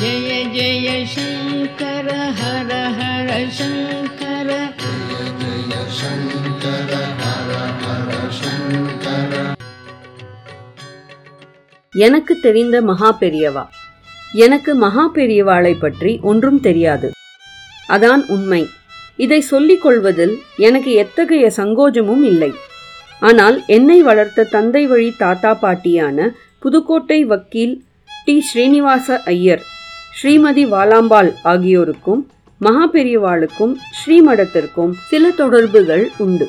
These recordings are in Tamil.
ஜெய ஜெய சங்கர ஹர ஹர சங்கர ஜெய சங்கர ஹர ஹர சங்கர எனக்கு தெரிந்த மகா பெரியவா. எனக்கு மகா பெரியவாளை பற்றி ஒன்றும் தெரியாது. அதான் உண்மை. இதை சொல்லிக் கொள்வதில் எனக்கு எத்தகைய சங்கோஜமும் இல்லை. ஆனால் என்னை வளர்த்த தந்தை வழி தாத்தா பாட்டியான புதுக்கோட்டை வக்கீல் டி. ஸ்ரீனிவாச ஐயர் ஸ்ரீமதி வாலாம்பாள் ஆகியோருக்கும் மகா பெரியவாளுக்கும் ஸ்ரீமடத்திற்கும் சில தொடர்புகள் உண்டு.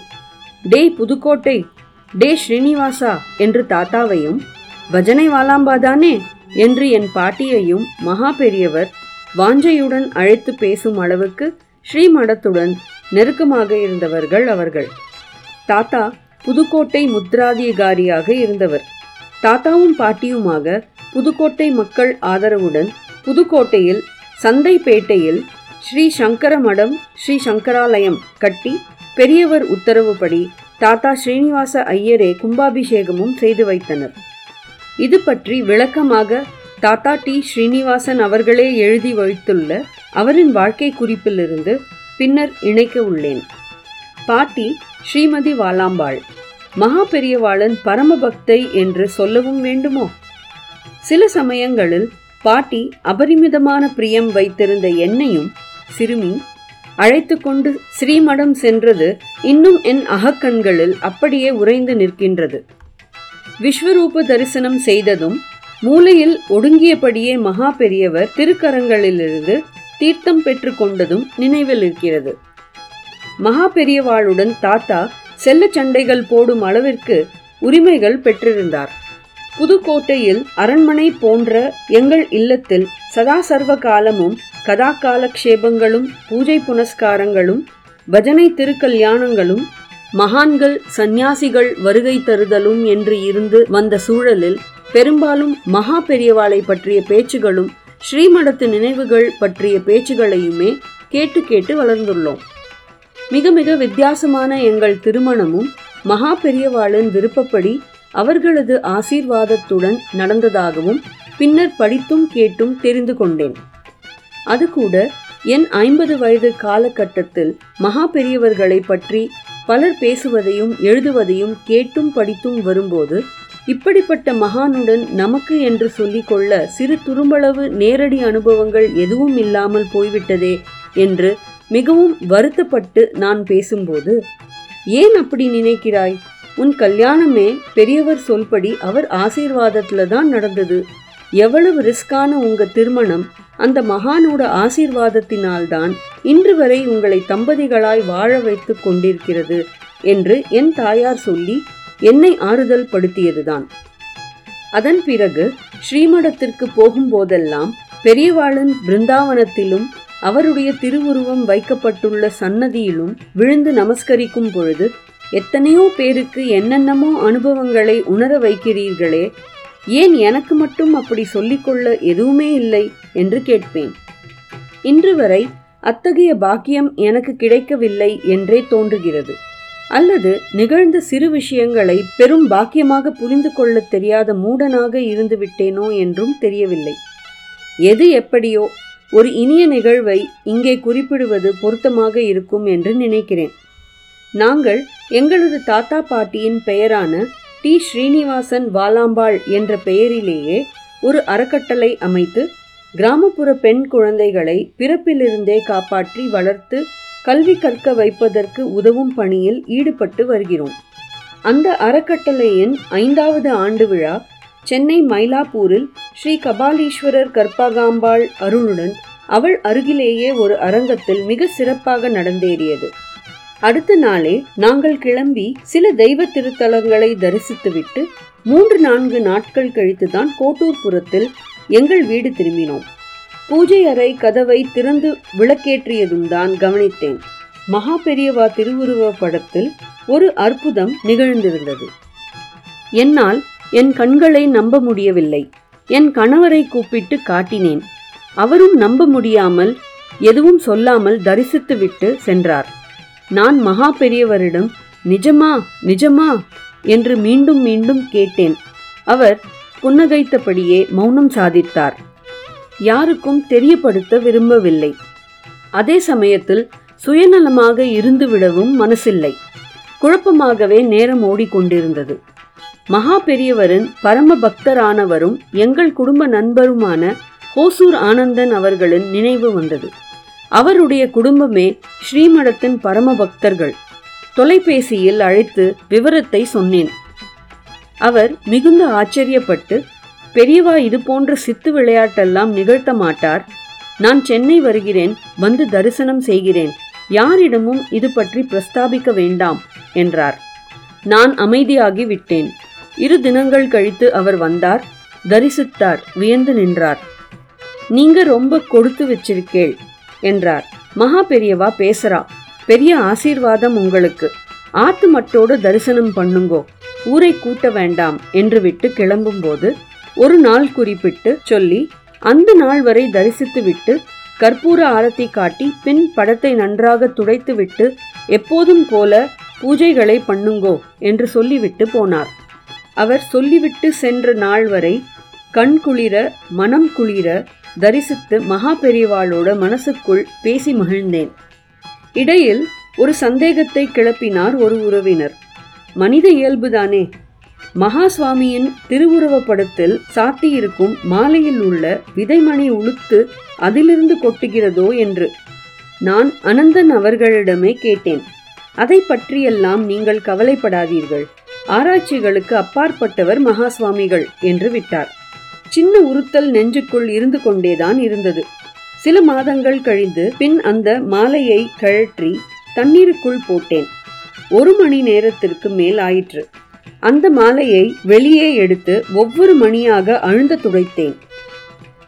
டே புதுக்கோட்டை டே ஸ்ரீனிவாசா என்று தாத்தாவையும் பஜனை வாலாம்பாதானே என்று என் பாட்டியையும் மகா பெரியவர் வாஞ்சையுடன் அழைத்து பேசும் அளவுக்கு ஸ்ரீமடத்துடன் நெருக்கமாக இருந்தவர்கள் அவர்கள். தாத்தா புதுக்கோட்டை முத்ராதிகாரியாக இருந்தவர். தாத்தாவும் பாட்டியுமாக புதுக்கோட்டை மக்கள் ஆதரவுடன் புதுக்கோட்டையில் சந்தைப்பேட்டையில் ஸ்ரீ சங்கர மடம் ஸ்ரீ சங்கராலயம் கட்டி பெரியவர் உத்தரவுப்படி தாத்தா ஸ்ரீனிவாச ஐயரே கும்பாபிஷேகமும் செய்து வைத்தனர். இது பற்றி விளக்கமாக தாத்தா டி. ஸ்ரீனிவாசன் அவர்களே எழுதி வைத்துள்ள அவரின் வாழ்க்கை குறிப்பிலிருந்து பின்னர் இணைக்க உள்ளேன். பாட்டி ஸ்ரீமதி வாலாம்பாள் மகா பெரியவாளன் பரமபக்தை என்று சொல்லவும் வேண்டுமோ? சில சமயங்களில் பாட்டி அபரிமிதமான பிரியம் வைத்திருந்த என்னையும் சிறுமி அழைத்து கொண்டு ஸ்ரீமடம் சென்றது இன்னும் என் அகக்கண்களில் அப்படியே உறைந்து நிற்கின்றது. விஸ்வரூப தரிசனம் செய்ததும் மூலையில் ஒடுங்கியபடியே மகா பெரியவர் திருக்கரங்களிலிருந்து தீர்த்தம் பெற்று கொண்டதும் நினைவில் இருக்கிறது. மகா பெரியவாளுடன் தாத்தா செல்ல சண்டைகள் போடும் அளவிற்கு உரிமைகள் பெற்றிருந்தார். புதுக்கோட்டையில் அரண்மனை போன்ற எங்கள் இல்லத்தில் சதா சர்வ காலமும் கதா காலக்ஷேபங்களும் பூஜை புனஸ்காரங்களும் பஜனை திருக்கல்யாணங்களும் மகான்கள் சந்நியாசிகள் வருகை தருதலும் என்று இருந்து வந்த சூழலில் பெரும்பாலும் மகா பெரியவாளை பற்றிய பேச்சுகளும் ஸ்ரீமடத்து நினைவுகள் பற்றிய பேச்சுகளையுமே கேட்டு கேட்டு வளர்ந்துள்ளோம். மிக மிக வித்தியாசமான எங்கள் திருமணமும் மகா பெரியவாளின் விருப்பப்படி அவர்களது ஆசீர்வாதத்துடன் நடந்ததாகவும் பின்னர் படித்தும் கேட்டும் தெரிந்து கொண்டேன். அது கூட என் ஐம்பது வயது காலகட்டத்தில் மகா பெரியவர்களை பற்றி பலர் பேசுவதையும் எழுதுவதையும் கேட்டும் படித்தும் வரும்போது இப்படிப்பட்ட மகானுடன் நமக்கு என்று சொல்லிக்கொள்ள சிறு துரும்பளவு நேரடி அனுபவங்கள் எதுவும் இல்லாமல் போய்விட்டதே என்று மிகவும் வருத்தப்பட்டு நான் பேசும்போது ஏன் அப்படி நினைக்கிறாய்? உன் கல்யாணமே பெரியவர் சொல்படி அவர் ஆசீர்வாதத்துல தான் நடந்தது. எவ்வளவு ரிஸ்கான உங்க திருமணம் அந்த மகானோட ஆசீர்வாதத்தினால்தான் இன்று வரை உங்களை தம்பதிகளாய் வாழ வைத்து கொண்டிருக்கிறது என்று என் தாயார் சொல்லி என்னை ஆறுதல் படுத்தியதுதான். அதன் பிறகு ஸ்ரீமடத்திற்கு போகும்போதெல்லாம் பெரியவாளன் பிருந்தாவனத்திலும் அவருடைய திருவுருவம் வைக்கப்பட்டுள்ள சன்னதியிலும் விழுந்து நமஸ்கரிக்கும் பொழுது எத்தனையோ பேருக்கு என்னென்னமோ அனுபவங்களை உணர வைக்கிறீர்களே ஏன் எனக்கு மட்டும் அப்படி சொல்லிக்கொள்ள எதுவுமே இல்லை என்று கேட்பேன். இன்று வரை அத்தகைய பாக்கியம் எனக்கு கிடைக்கவில்லை என்றே தோன்றுகிறது. அல்லது நிகழ்ந்த சிறு விஷயங்களை பெரும் பாக்கியமாக புரிந்து கொள்ளத் தெரியாத மூடனாக இருந்து விட்டேனோ என்றும் தெரியவில்லை. எது எப்படியோ ஒரு இனிய நிகழ்வை இங்கே குறிப்பிடுவது பொருத்தமாக இருக்கும் என்று நினைக்கிறேன். நாங்கள் எங்களது தாத்தா பாட்டியின் பெயரான டி. ஸ்ரீனிவாசன் வாலாம்பாள் என்ற பெயரிலேயே ஒரு அறக்கட்டளை அமைத்து கிராமப்புற பெண் குழந்தைகளை பிறப்பிலிருந்தே காப்பாற்றி வளர்த்து கல்வி கற்க வைப்பதற்கு உதவும் பணியில் ஈடுபட்டு வருகிறோம். அந்த அறக்கட்டளையின் ஐந்தாவது ஆண்டு விழா சென்னை மயிலாப்பூரில் ஸ்ரீ கபாலீஸ்வரர் கற்பகாம்பாள் அருணுடன் அவள் அருகிலேயே ஒரு அரங்கத்தில் மிக சிறப்பாக நடந்தேறியது. அடுத்த நாளே நாங்கள் கிளம்பி சில தெய்வ திருத்தலங்களை தரிசித்துவிட்டு மூன்று நான்கு நாட்கள் கழித்துதான் கோட்டூர்புரத்தில் எங்கள் வீடு திரும்பினோம். பூஜை அறை கதவை திறந்து விளக்கேற்றியதும் தான் கவனித்தேன். மகா பெரியவா திருவுருவ படத்தில் ஒரு அற்புதம் நிகழ்ந்திருந்தது. என்னால் என் கண்களை நம்ப முடியவில்லை. என் கணவரை கூப்பிட்டு காட்டினேன். அவரும் நம்ப முடியாமல் எதுவும் சொல்லாமல் தரிசித்துவிட்டு சென்றார். நான் மகா பெரியவரிடம் நிஜமா நிஜமா? என்று மீண்டும் மீண்டும் கேட்டேன். அவர் புன்னகைத்தபடியே மௌனம் சாதித்தார். யாருக்கும் தெரியப்படுத்த விரும்பவில்லை. அதே சமயத்தில் சுயநலமாக இருந்துவிடவும் மனசில்லை. குழப்பமாகவே நேரம் ஓடிக்கொண்டிருந்தது. மகா பெரியவரின் பரம பக்தரானவரும் எங்கள் குடும்ப நண்பருமான ஹோசூர் ஆனந்தன் அவர்களின் நினைவு வந்தது. அவருடைய குடும்பமே ஸ்ரீமடத்தின் பரம பக்தர்கள் தொலைபேசியில் அழைத்து விவரத்தை சொன்னேன். அவர் மிகுந்த ஆச்சரியப்பட்டு பெரியவா இது போன்ற சித்து விளையாட்டெல்லாம் நிகழ்த்த மாட்டார். நான் சென்னை வருகிறேன் வந்து தரிசனம் செய்கிறேன். யாரிடமும் இது பற்றி பிரஸ்தாபிக்க வேண்டாம் என்றார். நான் அமைதியாகி விட்டேன். இரு தினங்கள் கழித்து அவர் வந்தார் தரிசித்தார் வியந்து நின்றார். நீங்க ரொம்ப கொடுத்து வச்சிருக்கேள். என்றார். மகா பெரியவா பேசுறா. பெரிய ஆசீர்வாதம் உங்களுக்கு. ஆத்து மட்டோடு தரிசனம் பண்ணுங்கோ. ஊரை கூட்ட வேண்டாம் என்று விட்டு கிளம்பும்போது ஒரு நாள் குறிப்பிட்டு சொல்லி அந்த நாள் வரை தரிசித்து விட்டு கற்பூர ஆரத்தி காட்டி பின் படத்தை நன்றாக துடைத்து விட்டு எப்போதும் போல பூஜைகளை பண்ணுங்கோ என்று சொல்லிவிட்டு போனார். அவர் சொல்லிவிட்டு சென்ற நாள் வரை கண் குளிர மனம் குளிர தரிசித்து மகா பெரியவாளோட மனசுக்குள் பேசி மகிழ்ந்தேன். இடையில் ஒரு சந்தேகத்தை கிளப்பினார் ஒரு உறவினர். மனித இயல்புதானே. மகா சுவாமியின் திருவுருவ படத்தில் சாத்தியிருக்கும் மாலையில் உள்ள விதைமணி உளுத்து அதிலிருந்து கொட்டுகிறதோ என்று நான் அனந்தன் அவர்களிடமே கேட்டேன். அதை பற்றியெல்லாம் நீங்கள் கவலைப்படாதீர்கள். ஆராய்ச்சிகளுக்கு அப்பாற்பட்டவர் மகா சுவாமிகள் என்று விட்டார். சின்ன உறுத்தல் நெஞ்சுக்குள் இருந்து கொண்டேதான் இருந்தது. சில மாதங்கள் கழிந்து பின் அந்த மாலையை கழற்றி தண்ணீருக்குள் போட்டேன். ஒரு மணி நேரத்திற்கு மேல் ஆயிற்று. அந்த மாலையை வெளியே எடுத்து ஒவ்வொரு மணியாக அழுந்த துடைத்தேன்.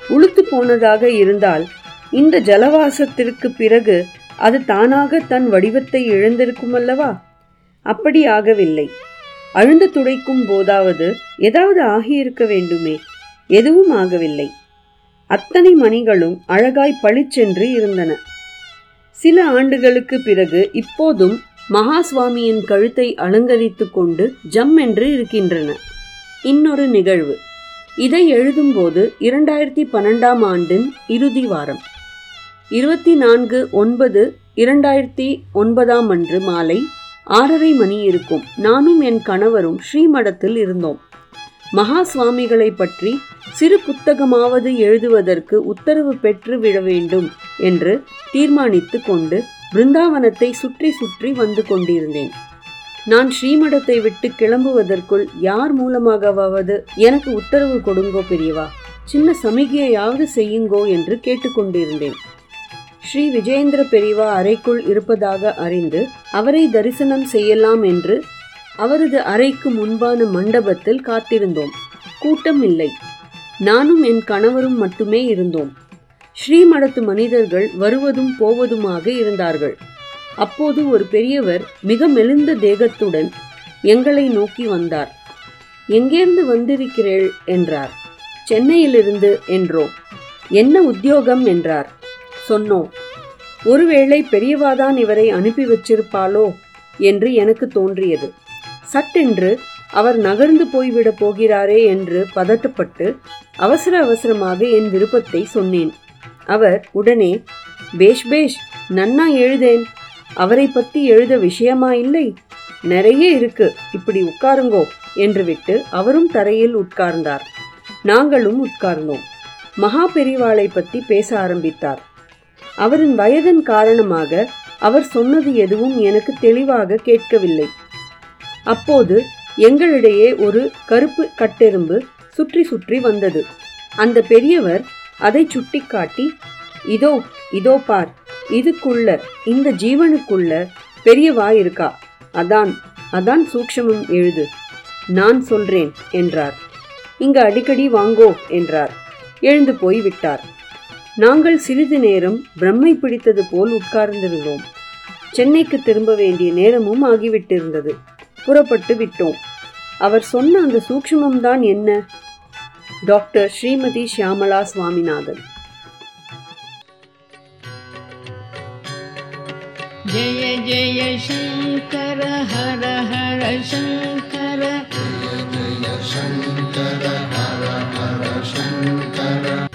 உளுத்து போனதாக இருந்தால் இந்த ஜலவாசத்திற்கு பிறகு அது தானாக தன் வடிவத்தை இழந்திருக்குமல்லவா? அப்படி ஆகவில்லை. அழுந்த துடைக்கும் போதாவது ஏதாவது ஆகியிருக்க வேண்டுமே. எதுவும் ஆகவில்லை. அத்தனை மணிகளும் அழகாய் பளிச்சென்று இருந்தன. சில ஆண்டுகளுக்கு பிறகு இப்போதும் மகா சுவாமியின் கழுத்தை அலங்கரித்து கொண்டு ஜம் என்று இருக்கின்றன. இன்னொரு நிகழ்வு. இதை எழுதும்போது இரண்டாயிரத்தி பன்னெண்டாம் ஆண்டின் இறுதி வாரம். இருபத்தி நான்கு ஒன்பது இரண்டாயிரத்தி ஒன்பதாம் அன்று மாலை ஆறரை மணி இருக்கும். நானும் என் கணவரும் ஸ்ரீமடத்தில் இருந்தோம். மகா சுவாமிகளை பற்றி சிறு புத்தகமாவது எழுதுவதற்கு உத்தரவு பெற்று விட வேண்டும் என்று தீர்மானித்து கொண்டு பிருந்தாவனத்தை சுற்றி சுற்றி வந்து கொண்டிருந்தேன். நான் ஸ்ரீமடத்தை விட்டு கிளம்புவதற்குள் யார் மூலமாகவாவது எனக்கு உத்தரவு கொடுங்கோ பெரியவா சின்ன சமிகையாவது செய்யுங்கோ என்று கேட்டுக்கொண்டிருந்தேன் ஸ்ரீ விஜயேந்திர பெரியவா அறைக்குள் இருப்பதாக அறிந்து அவரை தரிசனம் செய்யலாம் என்று அவரது அறைக்கு முன்பான மண்டபத்தில் காத்திருந்தோம். கூட்டம் இல்லை. நானும் என் கணவரும் மட்டுமே இருந்தோம். ஸ்ரீமடத்து மனிதர்கள் வருவதும் போவதுமாக இருந்தார்கள். அப்போது ஒரு பெரியவர் மிக மெலிந்த தேகத்துடன் எங்களை நோக்கி வந்தார். எங்கேருந்து வந்திருக்கிறேள் என்றார். சென்னையிலிருந்து என்றோம். என்ன உத்தியோகம்? என்றார். சொன்னோம். ஒருவேளை பெரியவாதான் இவரை அனுப்பி வச்சிருப்பாளோ? என்று எனக்கு தோன்றியது. சட்டென்று அவர் நகர்ந்து போய்விடப் போகிறாரே என்று பதட்டப்பட்டு அவசர அவசரமாக என் விருப்பத்தை சொன்னேன். அவர் உடனே பேஷ் பேஷ் நன்னா எழுதேன். அவரை பத்தி எழுத விஷயமா இல்லை? நிறைய இருக்கு. இப்படி உட்காருங்கோ என்று விட்டு அவரும் தரையில் உட்கார்ந்தார். நாங்களும் உட்கார்ந்தோம். மகா பெரிவாளை பத்தி பேச ஆரம்பித்தார். அவரின் வயதின் காரணமாக அவர் சொன்னது எதுவும் எனக்கு தெளிவாக கேட்கவில்லை. அப்போது எங்களிடையே ஒரு கருப்பு கட்டெரும்பு சுற்றி சுற்றி வந்தது. அந்த பெரியவர் அதை சுட்டிக்காட்டி இதோ இதோ பார் இதுக்குள்ள இந்த ஜீவனுக்குள்ள பெரியவா இருக்கா? அதான் அதான் சூக்ஷமம் எழுது. நான் சொல்றேன் என்றார். இங்க அடிக்கடி வாங்கோ என்றார். எழுந்து போய் விட்டார். நாங்கள் சிறிது நேரம் பிரம்மை பிடித்தது போல் உட்கார்ந்திருந்தோம். சென்னைக்கு திரும்ப வேண்டிய நேரமும் ஆகிவிட்டிருந்தது. புறப்பட்டு விட்டோம். அவர் சொன்ன அந்த சூக்ஷமம்தான் என்ன? டாக்டர் ஸ்ரீமதி ஷியாமலா சுவாமிநாதன். ஜெய ஜெய சங்கர ஹர ஹர சங்கர. ஜெய சங்கர ஹர ஹர சங்கர.